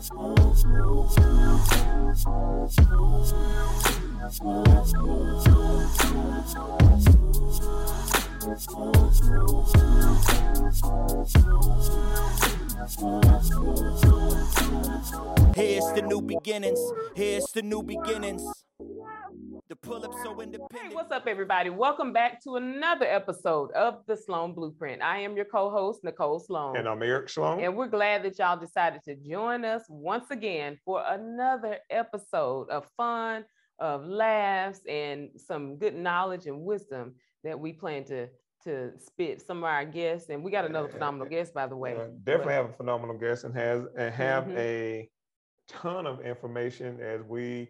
Here's the new beginnings. Here's the new beginnings. The pull up so independent. Hey, what's up, everybody? Welcome back to another episode of the Sloan Blueprint. I am your co-host, Nicole Sloan. And I'm Eric Sloan. And we're glad that y'all decided to join us once again for another episode of fun, of laughs, and some good knowledge and wisdom that we plan to to spit some of our guests. And we got another phenomenal guest, by the way. Uh, definitely But- have a phenomenal guest and has and have Mhm. a ton of information as we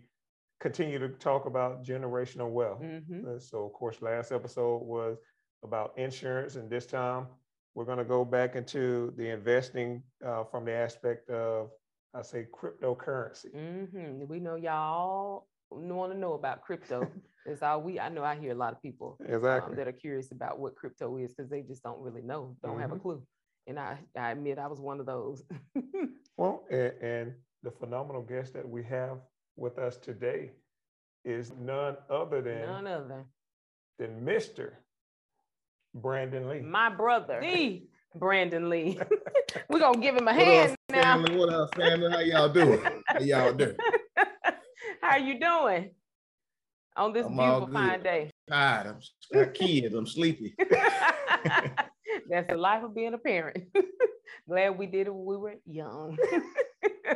continue to talk about generational wealth. Mhm. Uh, So, of course, last episode was about insurance, and this time we're going to go back into the investing uh, from the aspect of, I say, cryptocurrency. Mhm. We know y'all want to know about crypto. That's all we. I know. I hear a lot of people um, that are curious about what crypto is because they just don't really know, don't have a Mhm. clue. And I, I admit I was one of those. Well, and, and the phenomenal guest that we have with us today is none other than None other. than Mr. Brandon Lee. My brother, the Brandon Lee. We're gonna give him a What hand up, now. family? What up, family? How y'all doing? How y'all doing? How you doing on this I'm beautiful fine day? Tired. I'm got kids. I'm sleepy. That's the life of being a parent. Glad we did it when we were young.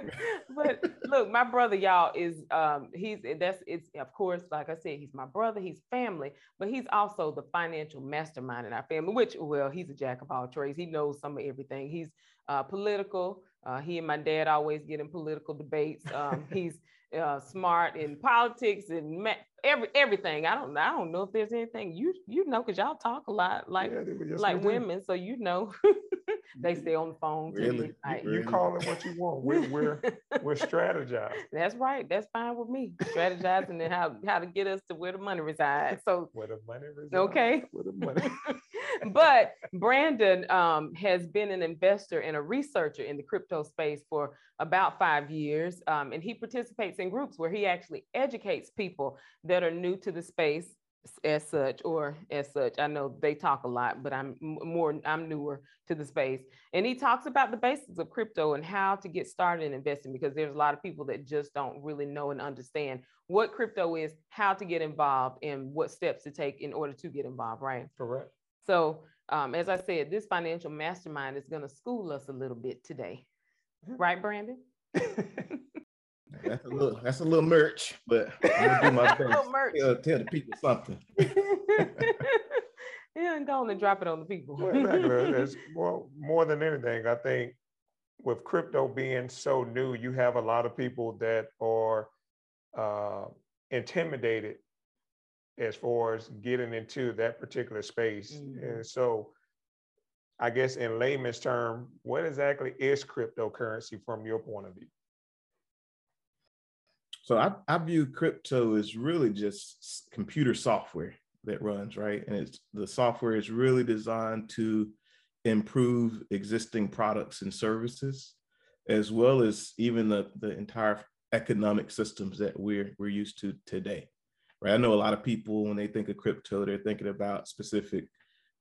but look, my brother, y'all, is um he's that's it's of course, like I said, he's my brother, he's family, but he's also the financial mastermind in our family, which well, he's a jack of all trades. He knows some of everything. He's uh political. Uh, he and my dad always get in political debates. Um, he's uh, smart in politics and ma- every everything. I don't I don't know if there's anything you you know because y'all talk a lot like Yeah, yes, like we do. women, so you know they stay on the phone. Really? You Really? call it what you want. We're we're we're strategizing. That's right. That's fine with me. Strategizing and how how to get us to where the money resides. So Where the money resides. Okay. Where the money. but Brandon um, has been an investor and a researcher in the crypto space for about five years. Um, and he participates in groups where he actually educates people that are new to the space as such or as such i know they talk a lot but i'm more i'm newer to the space and he talks about the basics of crypto and how to get started in investing because there's a lot of people that just don't really know and understand what crypto is how to get involved and what steps to take in order to get involved right Correct. so, um, as I said, this financial mastermind is going to school us a little bit today. Right, Brandon? That's a little. That's a little merch, but I'm gonna do my best. Little merch. Tell, tell the people something. yeah, and go on and drop it on the people. Well, exactly. It's more, more than anything, I think with crypto being so new, you have a lot of people that are uh, intimidated as far as getting into that particular space. Mhm. And so, I guess in layman's term, what exactly is cryptocurrency from your point of view? So I, I view crypto as really just computer software that runs, right? And it's the software is really designed to improve existing products and services, as well as even the, the entire economic systems that we're we're used to today. Right. I know a lot of people when they think of crypto, they're thinking about specific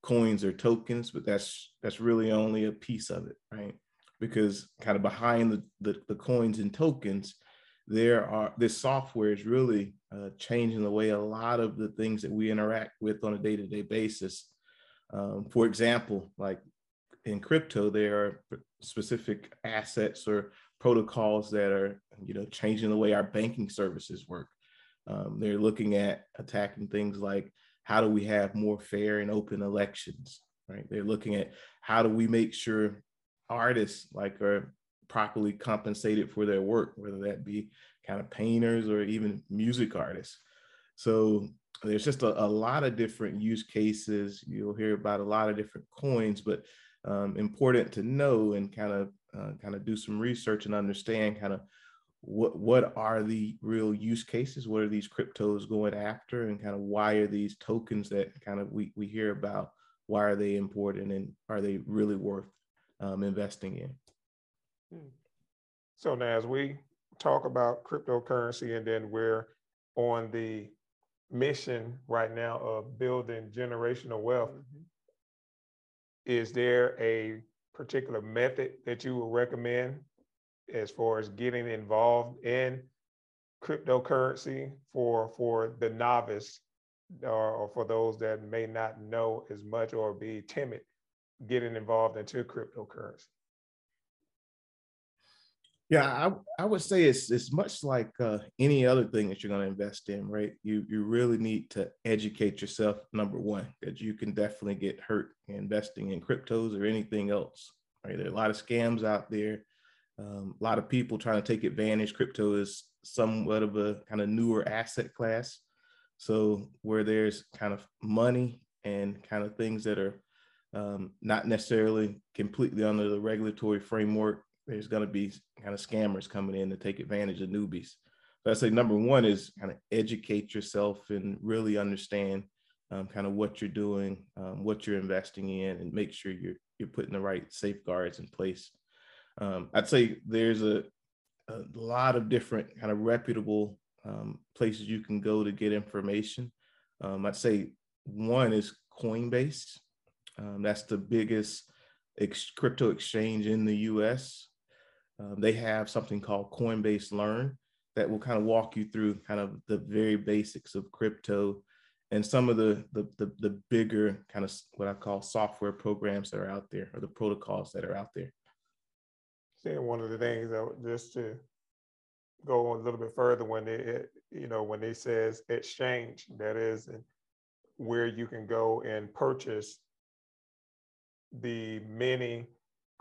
coins or tokens, but that's that's really only a piece of it, right? Because kind of behind the, the, the coins and tokens, there are this software is really uh, changing the way a lot of the things that we interact with on a day-to-day basis. Um, for example like in crypto there are specific assets or protocols that are you know changing the way our banking services work. Um, they're looking at attacking things like how do we have more fair and open elections right? They're looking at how do we make sure artists like are properly compensated for their work, whether that be kind of painters or even music artists. So there's just a, a lot of different use cases. You'll hear about a lot of different coins, but um, important to know and kind of uh, kind of do some research and understand kind of what what are the real use cases what are these cryptos going after and kind of why are these tokens that kind of we, we hear about why are they important and are they really worth um, investing in. So now as we talk about cryptocurrency and then we're on the mission right now of building generational wealth, Mhm. is there a particular method that you would recommend as far as getting involved in cryptocurrency for for the novice or, or for those that may not know as much or be timid getting involved into cryptocurrency? Yeah, I, I would say it's it's much like uh, any other thing that you're going to invest in, right? You you really need to educate yourself. Number one, that you can definitely get hurt investing in cryptos or anything else. Right, there are a lot of scams out there. Um, a lot of people trying to take advantage. Crypto is somewhat of a kind of newer asset class. So where there's kind of money and kind of things that are um, not necessarily completely under the regulatory framework, there's going to be kind of scammers coming in to take advantage of newbies. So I say number one is kind of educate yourself and really understand um, kind of what you're doing, um, what you're investing in, and make sure you're you're putting the right safeguards in place. Um, I'd say there's a, a lot of different kind of reputable um, places you can go to get information. Um, I'd say one is Coinbase. Um, that's the biggest ex- crypto exchange in the US. Um, they have something called Coinbase Learn that will kind of walk you through kind of the very basics of crypto and some of the, the the the, bigger kind of what I call software programs that are out there or the protocols that are out there. Saying one of the things that just to go a little bit further when they you know when they says exchange that is where you can go and purchase the many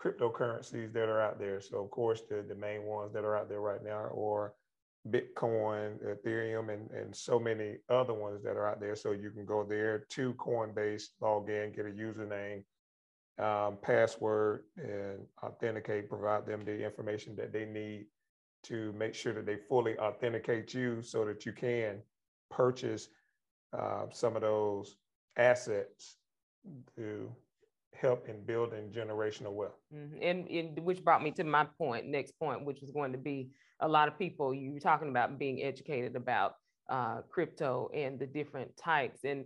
cryptocurrencies that are out there. So of course the the main ones that are out there right now are Bitcoin, Ethereum, and, and so many other ones that are out there. So you can go there to Coinbase, log in, get a username, um, password, and authenticate, provide them the information that they need to make sure that they fully authenticate you so that you can purchase uh, some of those assets to help in building generational wealth. Mm-hmm. And, and which brought me to my point, next point, which was going to be a lot of people you were talking about being educated about uh, crypto and the different types. And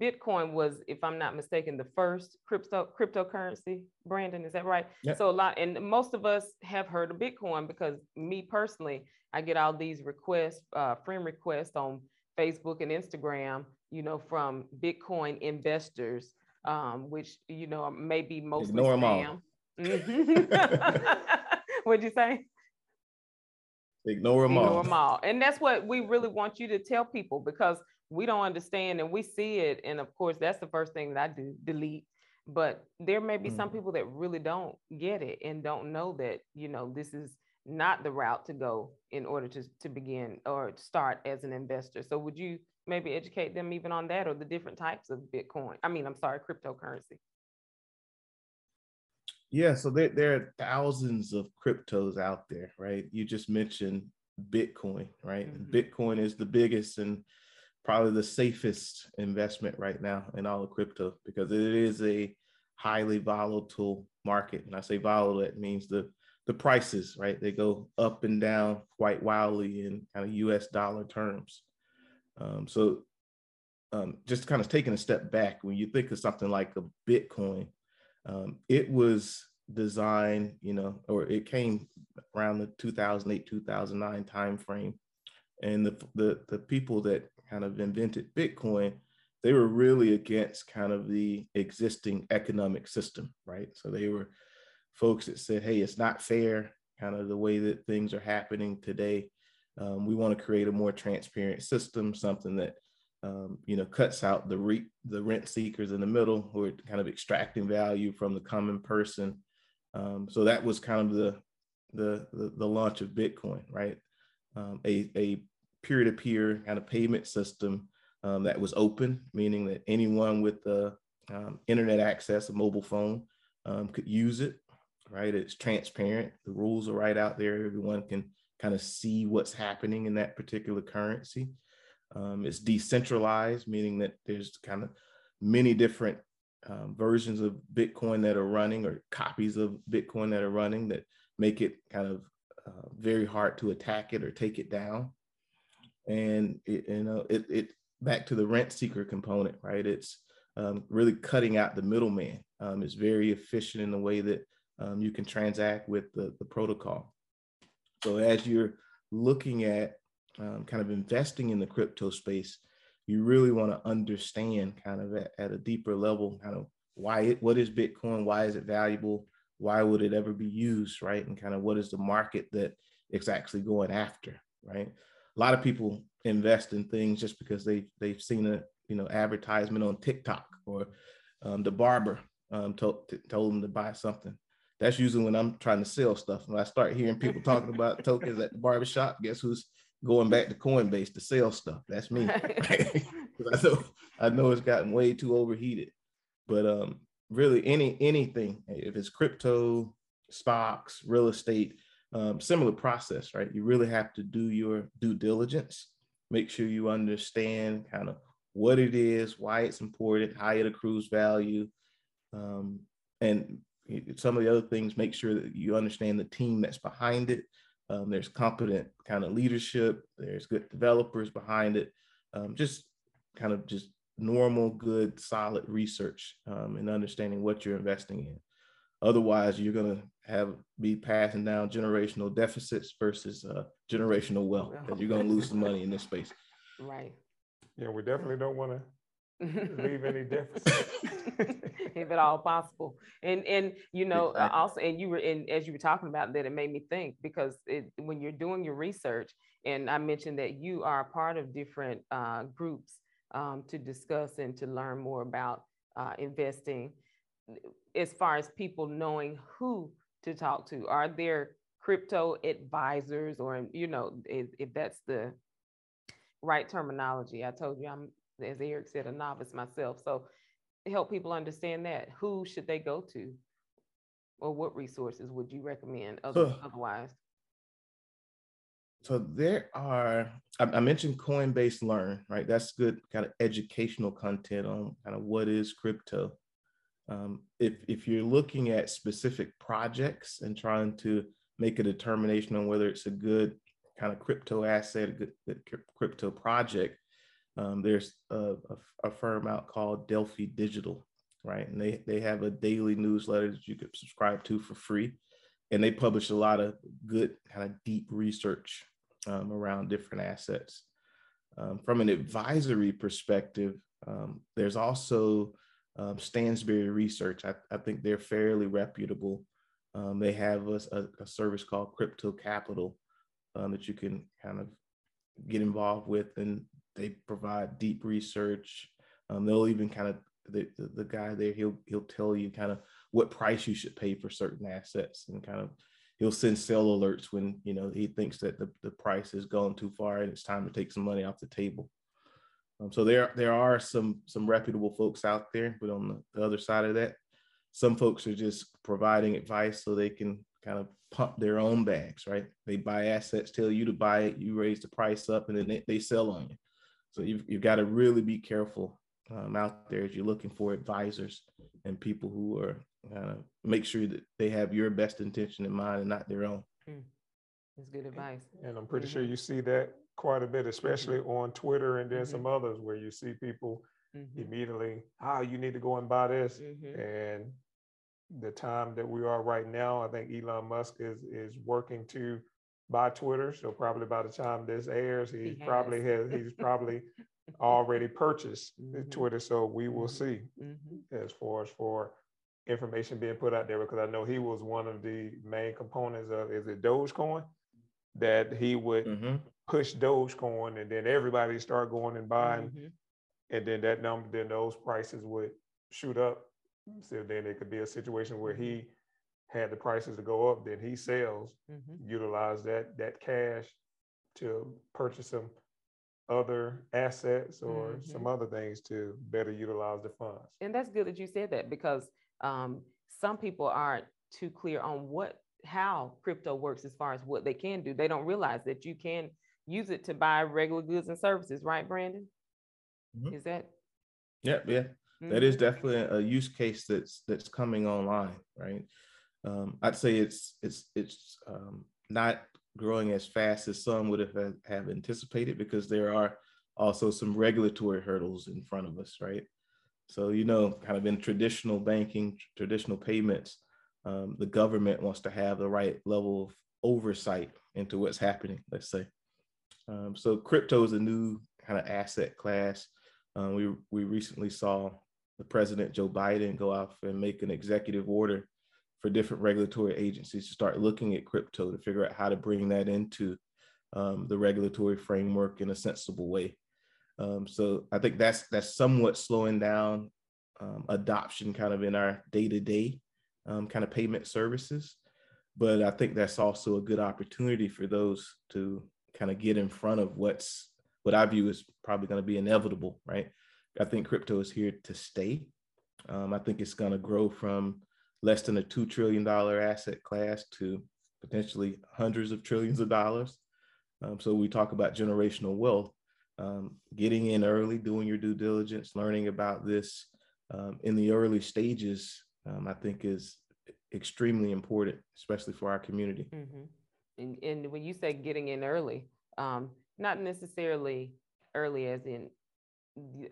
Bitcoin was, if I'm not mistaken, the first crypto cryptocurrency. Brandon, is that right? Yep. So a lot, and most of us have heard of Bitcoin because me personally, I get all these requests, uh, friend requests on Facebook and Instagram, you know, from Bitcoin investors um, which you know maybe mostly Ignore spam. Mm-hmm. What'd you say? Ignore them Ignore all. them all. And that's what we really want you to tell people because we don't understand and we see it. And of course, that's the first thing that I do delete. But there may be mm. some people that really don't get it and don't know that, you know, this is not the route to go in order to, to begin or start as an investor. So would you maybe educate them even on that or the different types of Bitcoin. I mean, I'm sorry, cryptocurrency. Yeah, so there, there are thousands of cryptos out there, right? You just mentioned Bitcoin, right? Mm-hmm. Bitcoin is the biggest and probably the safest investment right now in all of crypto because it is a highly volatile market. And I say volatile, that means the the prices, right? They go up and down quite wildly in kind of US dollar terms. Um, so um, just kind of taking a step back, when you think of something like a Bitcoin, um, it was designed, you know, or it came around the 2008, 2009 timeframe. And the, the, the people that kind of invented Bitcoin, they were really against kind of the existing economic system, right? So they were folks that said, hey, it's not fair, kind of the way that things are happening today. Um, we want to create a more transparent system, something that um, you know cuts out the re- the rent seekers in the middle who are kind of extracting value from the common person. Um, so that was kind of the, the the, the launch of Bitcoin, right? Um, a a peer to peer kind of payment system um, that was open, meaning that anyone with the um, internet access, a mobile phone, could use it. Right? It's transparent. The rules are right out there. Everyone can kind of see what's happening in that particular currency. Um, it's decentralized, meaning that there's kind of many different um, versions of Bitcoin that are running or copies of Bitcoin that are running that make it kind of uh, very hard to attack it or take it down. And it, you know, it, it back to the rent seeker component, right? It's um, really cutting out the middleman. Um, it's very efficient in the way that um, you can transact with the, the protocol. So as you're looking at um, kind of investing in the crypto space, you really want to understand kind of at, at a deeper level, kind of why it, what is Bitcoin? Why is it valuable? Why would it ever be used? Right. And kind of what is the market that it's actually going after? Right. A lot of people invest in things just because they they've seen a you know advertisement on TikTok or um, the barber um, told told them to buy something. That's usually when I'm trying to sell stuff. When I start hearing people talking about tokens at the barbershop, guess who's going back to Coinbase to sell stuff? That's me. I know I know it's gotten way too overheated. But um, really, any anything, if it's crypto, stocks, real estate, um, similar process, right? You really have to do your due diligence. Make sure you understand kind of what it is, why it's important, how it accrues value, um, and some of the other things. Make sure that you understand the team that's behind it. Um, there's competent kind of leadership. There's good developers behind it. Um, just kind of just normal, good, solid research um, and understanding what you're investing in. Otherwise, you're going to have be passing down generational deficits versus uh, generational wealth, because you're going to lose some money in this space. Right. Yeah, we definitely don't want to leave any deficit if at all possible. And and you know exactly. also and you were in as you were talking about that it made me think because it, when you're doing your research and i mentioned that you are a part of different uh, groups um, to discuss and to learn more about uh, investing as far as people knowing who to talk to. Are there crypto advisors or you know if, if that's the right terminology i told you i'm as eric said a novice myself. So help people understand that who should they go to? Or what resources would you recommend other, otherwise? So there are I, mentioned coinbase learn right? That's good kind of educational content on kind of what is crypto. Um, if if you're looking at specific projects and trying to make a determination on whether it's a good kind of crypto asset a good, good crypto project um, there's a, a, a, firm out called delphi digital right and they they have a daily newsletter that you could subscribe to for free and they publish a lot of good kind of deep research um, around different assets. Um, from an advisory perspective, um, there's also um, Stansberry Research. I, I, think they're fairly reputable. Um, they have a, a, service called Crypto Capital that you can kind of get involved with, and they provide deep research. they'll even kind of the, the, the guy there he'll he'll tell you kind of what price you should pay for certain assets and kind of he'll send sell alerts when you know he thinks that the, the price has gone too far and it's time to take some money off the table. Um, so there there are some some reputable folks out there, but on the, the other side of that, some folks are just providing advice so they can kind of pump their own bags, right? They buy assets, tell you to buy it, you raise the price up, and then they, they sell on you. So you've, you've got to really be careful um, out there as you're looking for advisors and people who are uh, make sure that they have your best intention in mind and not their own. Mm. That's good advice. And I'm pretty mm-hmm. sure you see that quite a bit, especially mm-hmm. on Twitter and then mm-hmm. some others where you see people mm-hmm. immediately, oh, you need to go and buy this. Mm-hmm. And the time that we are right now, I think Elon Musk is is working to buy Twitter. So probably by the time this airs, he, he probably has he's probably already purchased mm-hmm. Twitter. So we will see as far as for information being put out there because I know he was one of the main components of is it Dogecoin that he would mm-hmm. push Dogecoin and then everybody start going and buying mm-hmm. and then that number then those prices would shoot up. So then it could be a situation where he had the prices to go up, then he sells, mm-hmm. utilize that that cash to purchase some other assets or mm-hmm. some other things to better utilize the funds. And that's good that you said that because um, some people aren't too clear on what how crypto works as far as what they can do. They don't realize that you can use it to buy regular goods and services, right, Brandon? Mm-hmm. Is that? Yeah, yeah. Mm-hmm. That is definitely a use case that's that's coming online, right? Um, I'd say it's it's it's um, not growing as fast as some would have, have anticipated because there are also some regulatory hurdles in front of us, right? So, you know, kind of in traditional banking, traditional payments, um, the government wants to have the right level of oversight into what's happening, let's say. Um, so crypto is a new kind of asset class. Um, we, we recently saw the president, Joe Biden, go off and make an executive order for different regulatory agencies to start looking at crypto to figure out how to bring that into um, the regulatory framework in a sensible way. Um, so I think that's that's somewhat slowing down um, adoption kind of in our day-to-day um, kind of payment services. But I think that's also a good opportunity for those to kind of get in front of what's what I view is probably going to be inevitable, right? I think crypto is here to stay. Um, I think it's going to grow from less than a $2 trillion asset class to potentially hundreds of trillions of dollars. Um, so we talk about generational wealth, um, getting in early, doing your due diligence, learning about this um, in the early stages, um, I think is extremely important, especially for our community. Mm-hmm. And, and, when you say getting in early, um, not necessarily early as in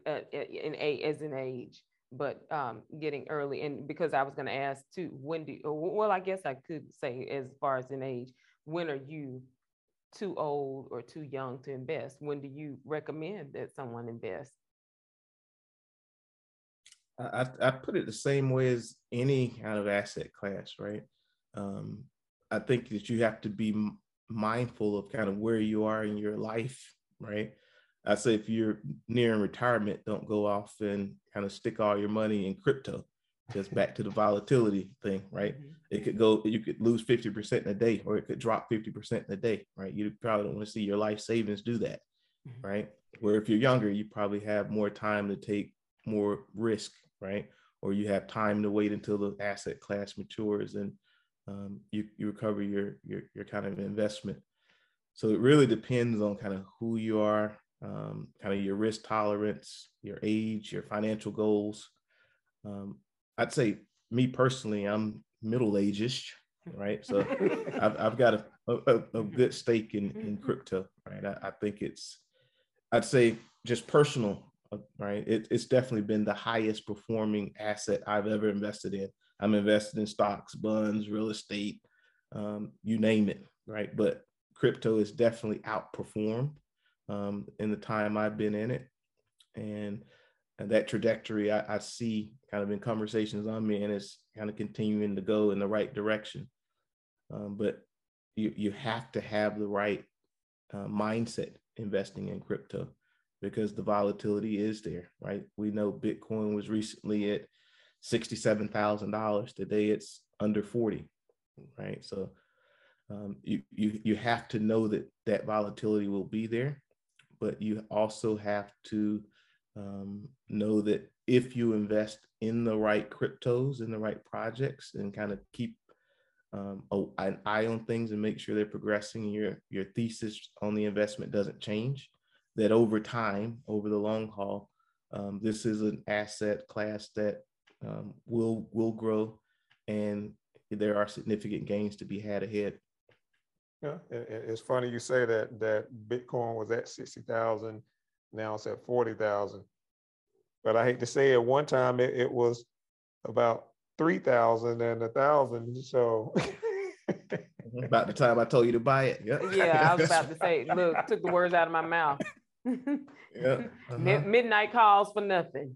uh, in a as an age, but um, getting early. And because I was going to ask too, when do well, I guess I could say as far as an age, when are you too old or too young to invest? When do you recommend that someone invest? I, I put it the same way as any kind of asset class, right? Um, I think that you have to be mindful of kind of where you are in your life, right? I say if you're nearing retirement, don't go off and kind of stick all your money in crypto. Just back to the volatility thing, right? Mm-hmm. It could go, you could lose 50% in a day, or it could drop 50% in a day, right? You probably don't want to see your life savings do that, mm-hmm. right? Where if you're younger, you probably have more time to take more risk, right? Or you have time to wait until the asset class matures and um, you, you recover your, your, your kind of investment. So it really depends on kind of who you are, um, kind of your risk tolerance, your age, your financial goals. Um, I'd say me personally, I'm middle aged, right? So I've, I've got a, a, a, good stake in, in crypto, right? I, I think it's, I'd say just personal, uh, right? It, it's definitely been the highest performing asset I've ever invested in. I'm invested in stocks, bonds, real estate, um, you name it, right? But crypto is definitely outperformed um, in the time I've been in it. And, and that trajectory I, I, see kind of in conversations I'm in is kind of continuing to go in the right direction. Um, but you, you have to have the right uh, mindset investing in crypto because the volatility is there, right? We know Bitcoin was recently at $67,000. Today it's under 40, right? So um, you, you, you have to know that that volatility will be there but you also have to um, know that if you invest in the right cryptos, in the right projects, and kind of keep um, a, an eye on things and make sure they're progressing, your your thesis on the investment doesn't change. That over time, over the long haul, um, this is an asset class that um, will will grow, and there are significant gains to be had ahead. Yeah, it's funny you say that that Bitcoin was at sixty thousand, now it's at forty thousand. But I hate to say it, one time it, it was about three thousand and a thousand. So about the time I told you to buy it. Yeah, yeah I was about to say, look, took the words out of my mouth. yeah. Uh-huh. Mid- midnight calls for nothing.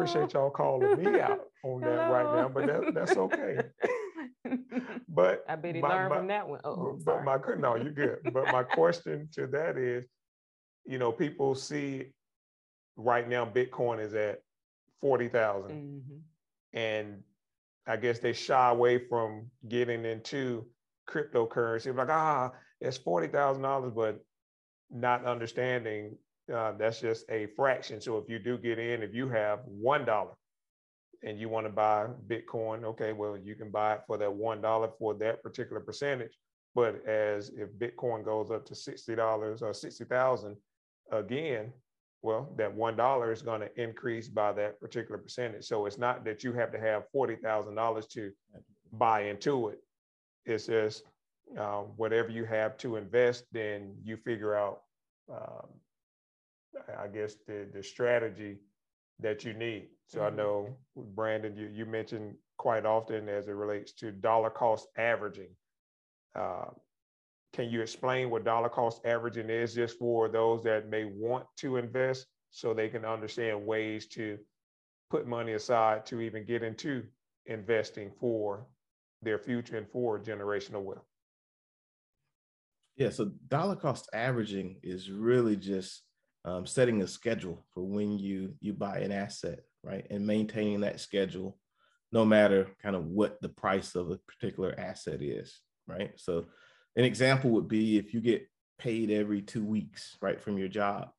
I appreciate y'all calling me out on that Hello. right now, but that, that's okay. But I bet he my, learned my, from that one. Oh, but my no, you're good. But my question to that is, you know, people see right now Bitcoin is at forty thousand, mm mm-hmm. and I guess they shy away from getting into cryptocurrency. Like, ah, it's forty thousand dollars, but not understanding uh, that's just a fraction. So if you do get in, if you have one dollar and you want to buy Bitcoin, okay, well you can buy it for that one dollar for that particular percentage. But as if Bitcoin goes up to sixty dollars or sixty thousand, again, well, that one dollar is going to increase by that particular percentage. So it's not that you have to have forty thousand dollars to buy into it. It's just um, whatever you have to invest, then you figure out, um, I guess, the the strategy that you need. So I Mhm. know Brandon, you you mentioned quite often as it relates to dollar cost averaging. Uh, can you explain what dollar cost averaging is just for those that may want to invest so they can understand ways to put money aside to even get into investing for their future and for generational wealth? Yeah, so dollar cost averaging is really just um, setting a schedule for when you you buy an asset, right, and maintaining that schedule, no matter kind of what the price of a particular asset is, right. So, an example would be if you get paid every two weeks, right, from your job,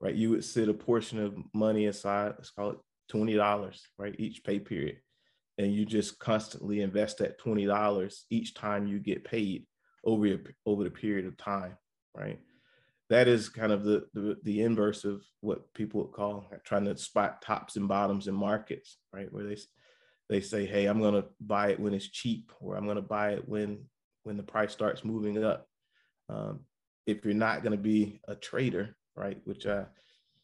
right, you would set a portion of money aside. Let's call it twenty dollars, right, each pay period, and you just constantly invest that twenty dollars each time you get paid over your, over the period of time, right? That is kind of the, the the inverse of what people would call trying to spot tops and bottoms in markets, right? Where they they say, "Hey, I'm going to buy it when it's cheap," or "I'm going to buy it when when the price starts moving up." Um, if you're not going to be a trader, right, which uh,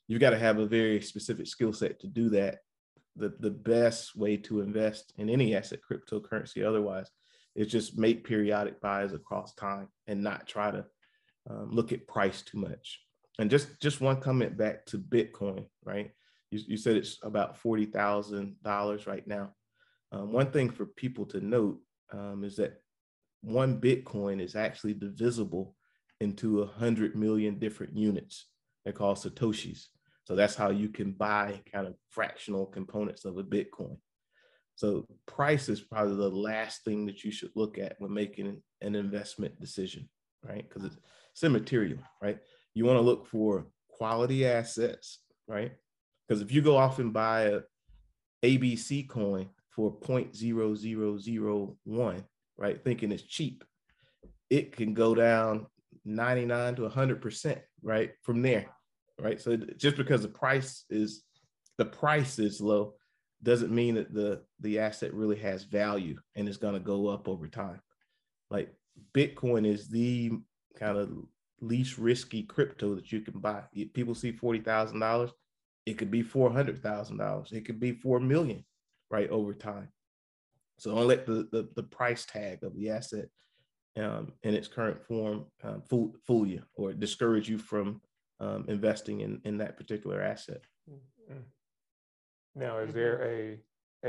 you've got to have a very specific skill set to do that. The the best way to invest in any asset, cryptocurrency, otherwise, is just make periodic buys across time and not try to um, look at price too much. And just just one comment back to Bitcoin, right? You, you said it's about forty thousand dollars right now. Um, one thing for people to note um, is that one Bitcoin is actually divisible into a hundred million different units. They're called satoshis. So that's how you can buy kind of fractional components of a Bitcoin. So price is probably the last thing that you should look at when making an investment decision, right? Because it's, it's immaterial, right? You want to look for quality assets, right? Because if you go off and buy a ABC coin for 0.0001, right, thinking it's cheap, it can go down 99 to 100%, right, from there, right? So just because the price is the price is low doesn't mean that the the asset really has value and is going to go up over time. Like Bitcoin is the kind of least risky crypto that you can buy. People see forty thousand dollars, it could be four hundred thousand dollars, it could be four million, right over time. So don't let the the, the price tag of the asset um, in its current form um, fool, fool you or discourage you from um, investing in in that particular asset. Mm-hmm. Now, is there a,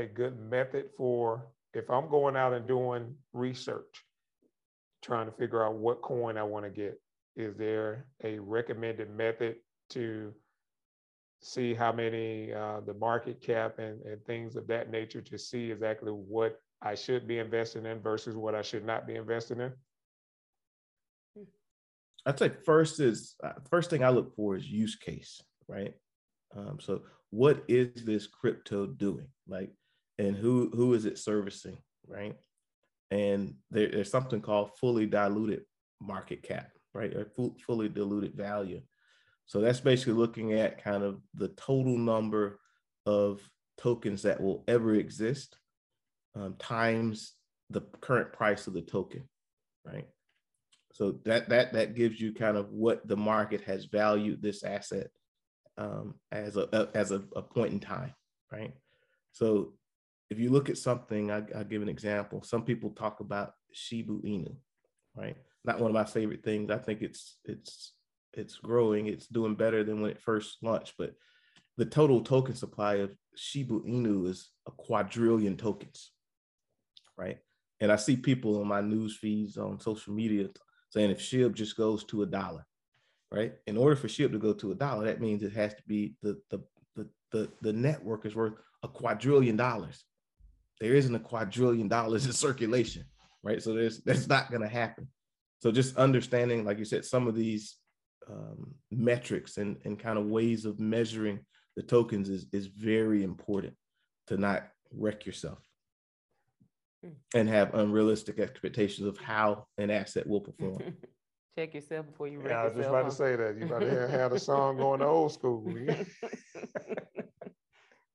a good method for, if I'm going out and doing research, trying to figure out what coin I want to get, is there a recommended method to see how many, uh, the market cap and, and things of that nature to see exactly what I should be investing in versus what I should not be investing in? I'd say first is uh, first thing I look for is use case, right? Um, so what is this crypto doing? Like, and who who is it servicing, right? And there, there's something called fully diluted market cap, right? Or full, fully diluted value. So that's basically looking at kind of the total number of tokens that will ever exist um, times the current price of the token, right? So that that that gives you kind of what the market has valued this asset um, as a, a as a, a, point in time, right? So if you look at something, I, will give an example. Some people talk about Shiba Inu, right? Not one of my favorite things. I think it's it's it's growing. It's doing better than when it first launched, but the total token supply of Shiba Inu is a quadrillion tokens, right? And I see people on my news feeds on social media saying if SHIB just goes to a dollar, right? In order for SHIB to go to a dollar, that means it has to be the the the the, the network is worth a quadrillion dollars. There isn't a quadrillion dollars in circulation, right? So there's that's not going to happen. So just understanding, like you said, some of these um, metrics and, and kind of ways of measuring the tokens is, is very important to not wreck yourself and have unrealistic expectations of how an asset will perform. Check yourself before you wreck Yeah, I was just yourself. about to say that. You about to have a song going to old school.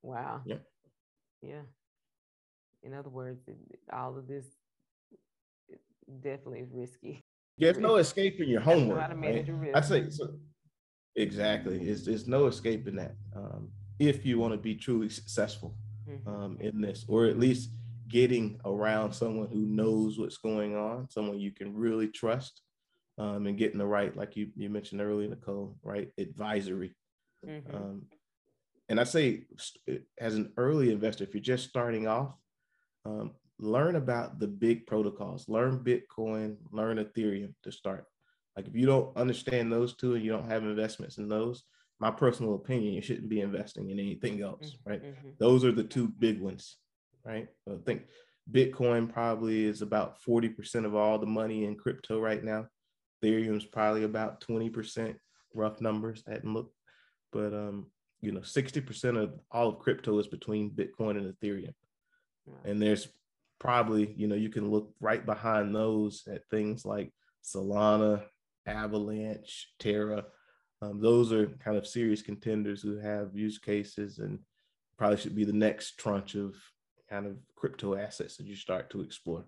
wow. Yeah. Yeah. In other words, it, all of this definitely is risky. There's no escaping your homework. how to manage right? your risk. I say so. Exactly. It's there's no escaping that. Um, if you want to be truly successful Mhm. um, in this, or at least getting around someone who knows what's going on, someone you can really trust, um, and getting the right, like you you mentioned earlier, Nicole, right advisory. Mhm. Um, and I say, as an early investor, if you're just starting off, um, learn about the big protocols, learn Bitcoin, learn Ethereum to start. Like if you don't understand those two and you don't have investments in those, my personal opinion, you shouldn't be investing in anything else, right? Mhm. Those are the two big ones, right? I think Bitcoin probably is about 40% of all the money in crypto right now. Ethereum's probably about 20%, rough numbers. I hadn't looked. But um, you know, 60% of all of crypto is between Bitcoin and Ethereum. And there's probably, you know, you can look right behind those at things like Solana, Avalanche, Terra. Um, those are kind of serious contenders who have use cases and probably should be the next tranche of kind of crypto assets that you start to explore.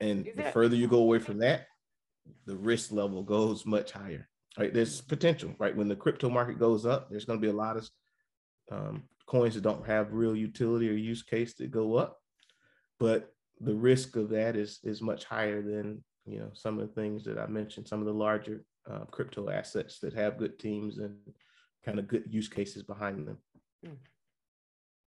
And the further you go away from that, the risk level goes much higher. Right? There's potential, right? When the crypto market goes up, there's going to be a lot of um, coins that don't have real utility or use case that go up, but the risk of that is is much higher than you know some of the things that I mentioned, some of the larger uh, crypto assets that have good teams and kind of good use cases behind them.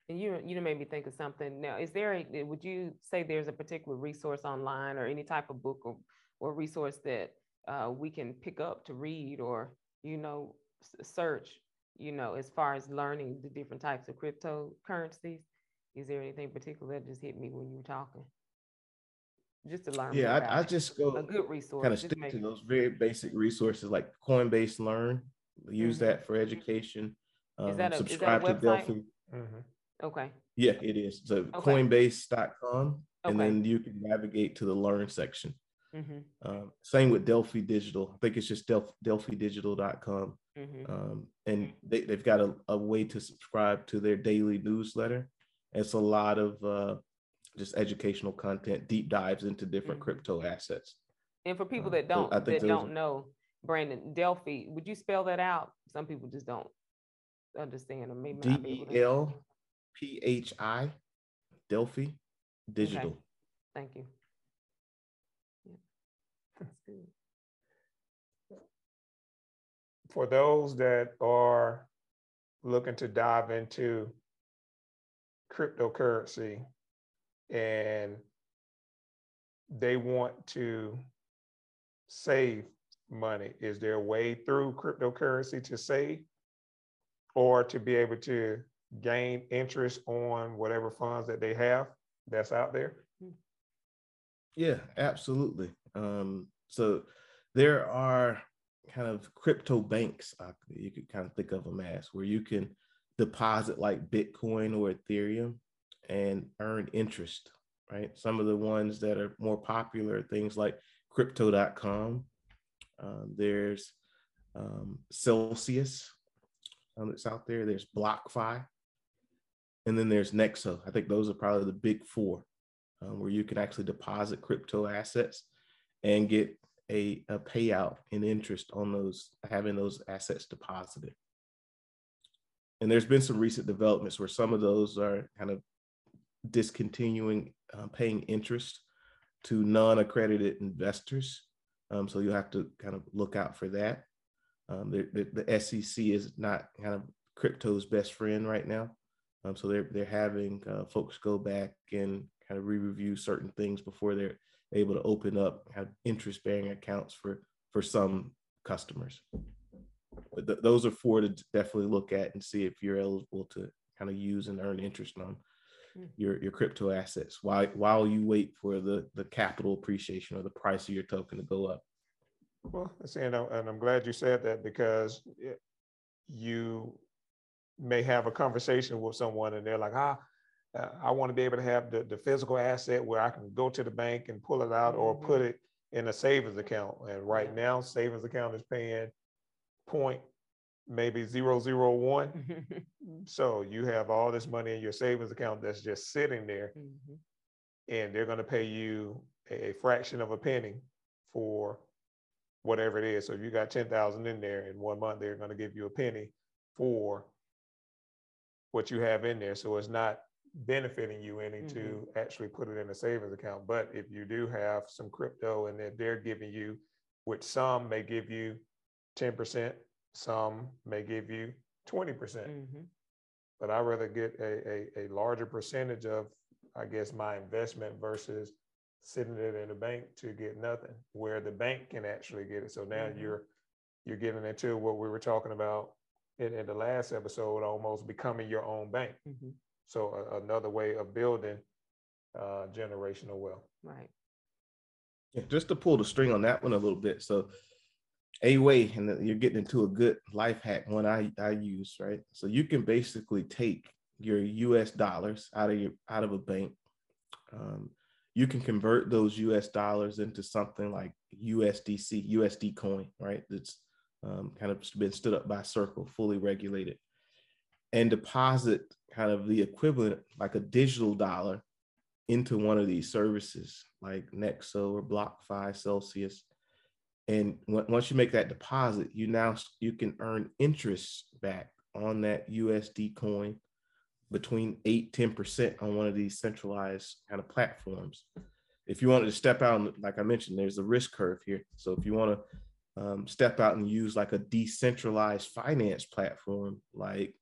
And you you made me think of something. Now, is there a would you say there's a particular resource online or any type of book or or resource that uh, we can pick up to read or you know search you know as far as learning the different types of cryptocurrencies? Is there anything particular that just hit me when you were talking? Just to learn. Yeah, I, I just go a good resource. kind of stick to those very basic resources like Coinbase Learn. Use Mhm. that for education. Um, that a- is that a subscribe to website? Delphi. Mhm. Okay. Yeah, it is. So Okay. coinbase.com. And Okay. then you can navigate to the learn section. Mm-hmm. Um, same with Delphi Digital. I think it's just Delph- delphidigital.com. Mm-hmm. Um, and they, they've got a, a way to subscribe to their daily newsletter. It's a lot of uh, just educational content, deep dives into different Mhm. crypto assets. And for people Uh, that don't think that don't know, Brandon Delphi, would you spell that out? Some people just don't understand or maybe D E. L P H I, Delphi Digital. Thank you. Yeah, that's good. For those that are looking to dive into cryptocurrency and they want to save money, is there a way through cryptocurrency to save? Or to be able to gain interest on whatever funds that they have that's out there? Yeah, absolutely. Um, so there are kind of crypto banks, uh, you could kind of think of them as, where you can deposit like Bitcoin or Ethereum and earn interest, right? Some of the ones that are more popular things like crypto.com. Um, there's um, Celsius um, that's out there. There's BlockFi. And then there's Nexo. I think those are probably the big four um, where you can actually deposit crypto assets and get a, a payout in interest on those having those assets deposited. And there's been some recent developments where some of those are kind of discontinuing uh, paying interest to non-accredited investors. Um, so you'll have to kind of look out for that. Um, the, the, the SEC is not kind of crypto's best friend right now. Um, so they're they're having uh, folks go back and kind of re-review certain things before they're able to open up have interest-bearing accounts for for some customers. But th- those are four to definitely look at and see if you're eligible to kind of use and earn interest on Mm. your your crypto assets while while you wait for the the capital appreciation or the price of your token to go up. Well, I see, and I'm, and I'm glad you said that because it- you may have a conversation with someone and they're like, ah, uh, I want to be able to have the, the physical asset where I can go to the bank and pull it out or put Mhm. it in a savings account. And right now, savings account is paying point maybe zero zero one. So you have all this money in your savings account that's just sitting there Mhm. and they're gonna pay you a a fraction of a penny for whatever it is. So if you got ten thousand in there in one month, they're gonna give you a penny for what you have in there. So it's not benefiting you any to actually put it in a savings account. But if you do have some crypto and that they're giving you, which some may give you ten percent, some may give you twenty percent Mhm. but I rather get a, a, a larger percentage of, I guess, my investment versus sitting it in the bank to get nothing, where the bank can actually get it. So now Mhm. you're, you're getting into what we were talking about in, in the last episode, almost becoming your own bank. Mhm. So a- another way of building uh, generational wealth. Right. Yeah, just to pull the string on that one a little bit. So a way, and you're getting into a good life hack one I, I use, right? So you can basically take your US dollars out of your out of a bank. Um, you can convert those US dollars into something like USDC, USD coin, right? That's um, kind of been stood up by Circle, fully regulated, and deposit kind of the equivalent, like a digital dollar, into one of these services like Nexo or BlockFi, Celsius. And on- once you make that deposit, you now you can earn interest back on that USD coin between 8 10% on one of these centralized kind of platforms. If you wanted to step out, like I mentioned, there's a risk curve here. So if you want to um, step out and use like a decentralized finance platform like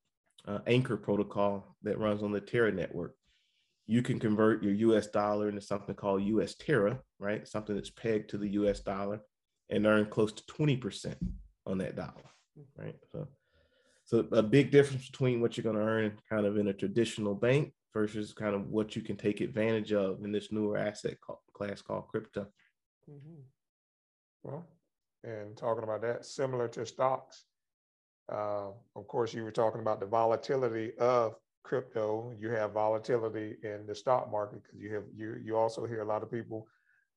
uh, Anchor Protocol that runs on the Terra network, you can convert your US dollar into something called US Terra, right? Something that's pegged to the US dollar and earn close to 20% on that dollar, right? So, so a big difference between what you're going to earn kind of in a traditional bank versus kind of what you can take advantage of in this newer asset call, class called crypto. Mm-hmm. Well, and talking about that, similar to stocks, uh, of course, you were talking about the volatility of crypto. You have volatility in the stock market because you have you you also hear a lot of people,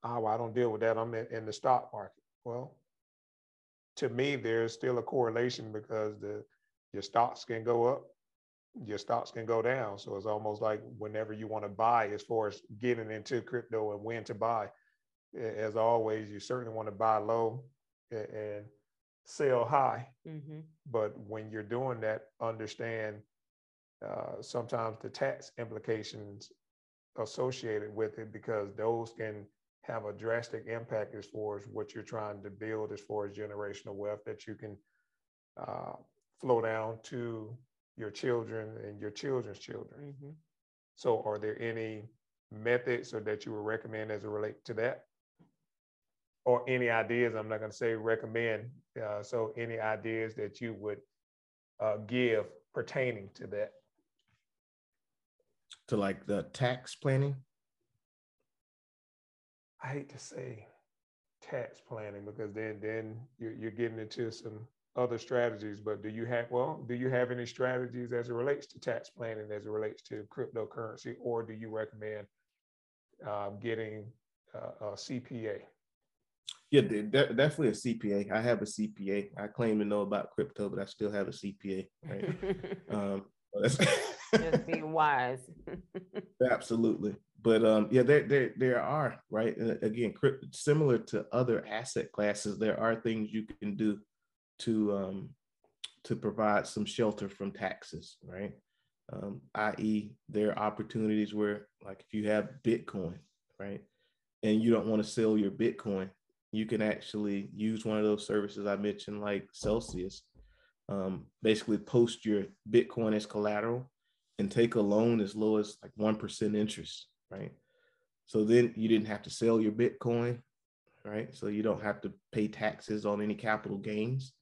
oh, I don't deal with that. I'm in, in the stock market. Well, to me, there's still a correlation because the your stocks can go up, your stocks can go down. So it's almost like whenever you want to buy, as far as getting into crypto and when to buy as always, you certainly want to buy low and sell high. Mhm. But when you're doing that, understand uh, sometimes the tax implications associated with it because those can have a drastic impact as far as what you're trying to build as far as generational wealth that you can uh, flow down to your children and your children's children. Mhm. So are there any methods or that you would recommend as it relate to that? Or any ideas, I'm not gonna say recommend, uh, so any ideas that you would uh, give pertaining to that? To like the tax planning. I hate to say tax planning because then, then you're, you're getting into some other strategies, but do you have, well, do you have any strategies as it relates to tax planning, as it relates to cryptocurrency? Or do you recommend uh, getting uh, a CPA? Yeah, de- de- definitely a CPA. I have a CPA. I claim to know about crypto, but I still have a CPA. Right. um, Just being wise. Absolutely. But um, yeah, there, there, there are, right? And again, crypt, similar to other asset classes, there are things you can do to um, to provide some shelter from taxes, right? Um, i.e., there are opportunities where, like, if you have Bitcoin, right, and you don't want to sell your Bitcoin, you can actually use one of those services I mentioned, like Celsius. Um, basically, post your Bitcoin as collateral and take a loan as low as like 1% interest, right? So then you didn't have to sell your Bitcoin, right? So you don't have to pay taxes on any capital gains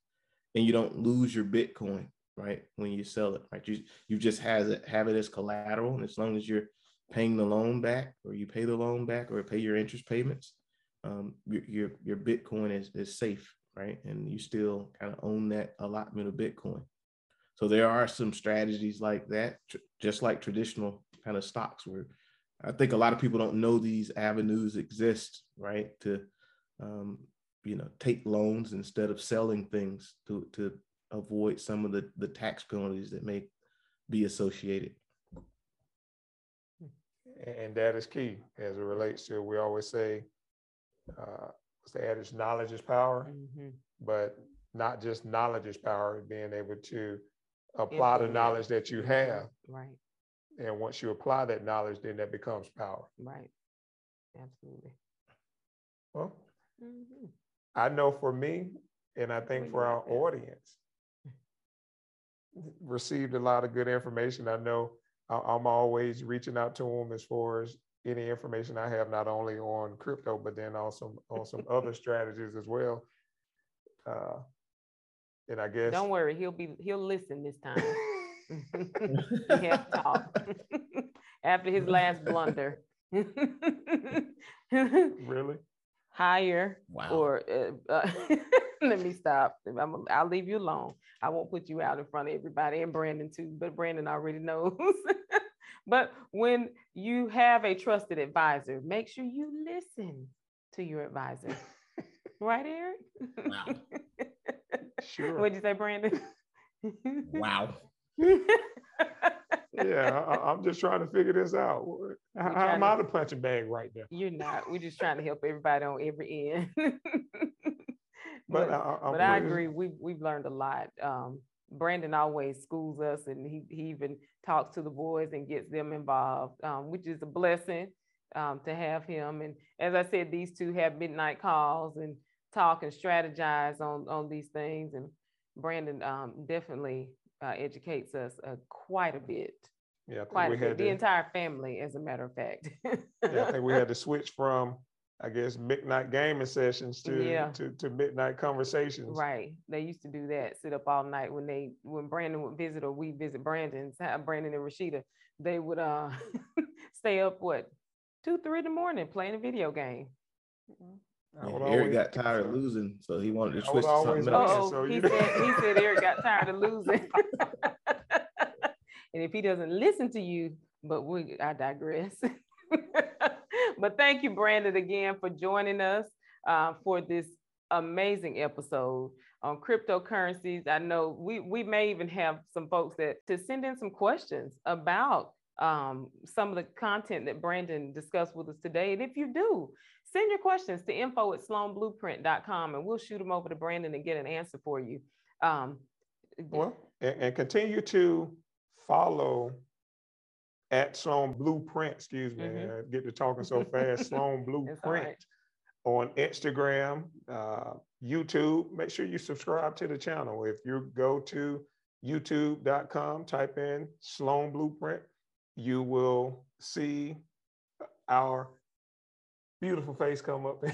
and you don't lose your Bitcoin, right? When you sell it, right? You, you just has it, have it as collateral. And as long as you're paying the loan back or you pay the loan back or pay your interest payments, um, your, your, your Bitcoin is, is safe, right? And you still kind of own that allotment of Bitcoin. So there are some strategies like that, tr- just like traditional kind of stocks, where I think a lot of people don't know these avenues exist, right? To um, you know, take loans instead of selling things to to avoid some of the the tax penalties that may be associated. And that is key as it relates to, we always say, uh, what's the adage, knowledge is power, Mhm. but not just knowledge is power, being able to apply the knowledge that you have. Right, And once you apply that knowledge, then that becomes power. right. Absolutely. Well, Mhm. I know for me, and I think We for our that. audience, received a lot of good information. I know I'm always reaching out to them as far as any information I have, not only on crypto, but then also on some other strategies as well. Uh, And I guess. Don't worry, he'll be, he'll listen this time. He has talk after his last blunder. Really? Higher Wow. or, uh, uh, let me stop. I'm, I'll leave you alone. I won't put you out in front of everybody and Brandon too, but Brandon already knows. But when you have a trusted advisor, make sure you listen to your advisor. Right, Eric? Wow. Sure. What'd you say, Brandon? Wow. Yeah, I, I- I'm just trying to figure this out. How, how am trying I to- the punching bag right now? You're not. We're just trying to help everybody on every end. But but I, I- but I agree. We've we've learned a lot. Um, Brandon always schools us, and he he even talks to the boys and gets them involved, um, which is a blessing um, to have him. And as I said, these two have midnight calls and talk and strategize on on these things. And Brandon um, definitely uh, educates us uh, quite a bit, Yeah, quite a bit. The to, entire family, as a matter of fact. yeah, I think we had to switch from, I guess, midnight gaming sessions to, Yeah. to, to midnight conversations. Right. They used to do that, sit up all night when they, when Brandon would visit or we visit Brandon's, Brandon and Rashida, they would uh stay up what, two, three in the morning playing a video game. Yeah, Eric always- got tired of losing, so he wanted to I would switch to something else. Oh, so he said, he said Eric got tired of losing. And if he doesn't listen to you, but we, I digress. But thank you, Brandon, again for joining us uh, for this amazing episode on cryptocurrencies. I know we, we may even have some folks that to send in some questions about um, some of the content that Brandon discussed with us today. And if you do, send your questions to info at sloanblueprint.com and we'll shoot them over to Brandon and get an answer for you. Um, Well, and, and continue to follow at Sloan Blueprint, excuse me, Mhm. I get to talking so fast, Sloan right. Blueprint on Instagram, uh, YouTube. Make sure you subscribe to the channel. If you go to youtube.com, type in Sloan Blueprint, you will see our beautiful face come up.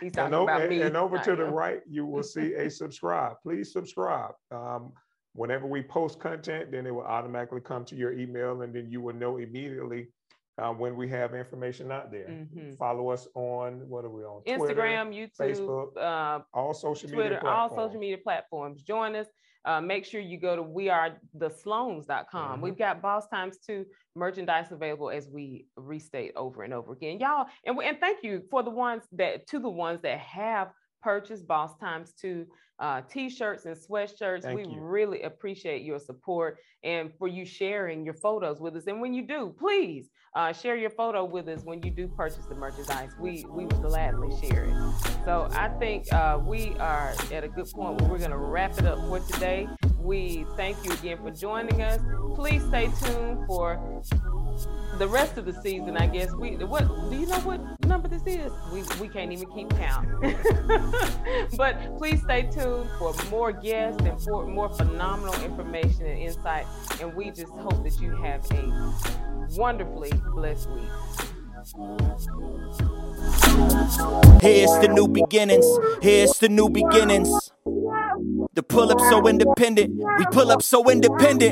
He's And, talking o- about and- me. and over to the right, you will see a subscribe. Please subscribe. Um, whenever we post content, then it will automatically come to your email, and then you will know immediately uh, when we have information out there. Mhm. Follow us on what are we on? Twitter, Instagram, YouTube, Facebook, uh, all social media Twitter, all platforms. social media platforms. Join us. Uh, make sure you go to wearethesloans.com. Mhm. We've got Boss Times 2 merchandise available as we restate over and over again. Y'all, and, and thank you for the ones that, to the ones that have purchased Boss Times 2 uh, t-shirts and sweatshirts. Thank we you. really appreciate your support and for you sharing your photos with us. And when you do, please uh, share your photo with us when you do purchase the merchandise. We we would gladly share it. So I think uh, we are at a good point where we're going to wrap it up for today. We thank you again for joining us. Please stay tuned for the rest of the season. I guess we what do you know what number this is? We we can't even keep count. but please stay tuned for more guests and for more phenomenal information and insight. And we just hope that you have a wonderfully blessed week. Here's the new beginnings. Here's the new beginnings. The pull up so independent. We pull up so independent.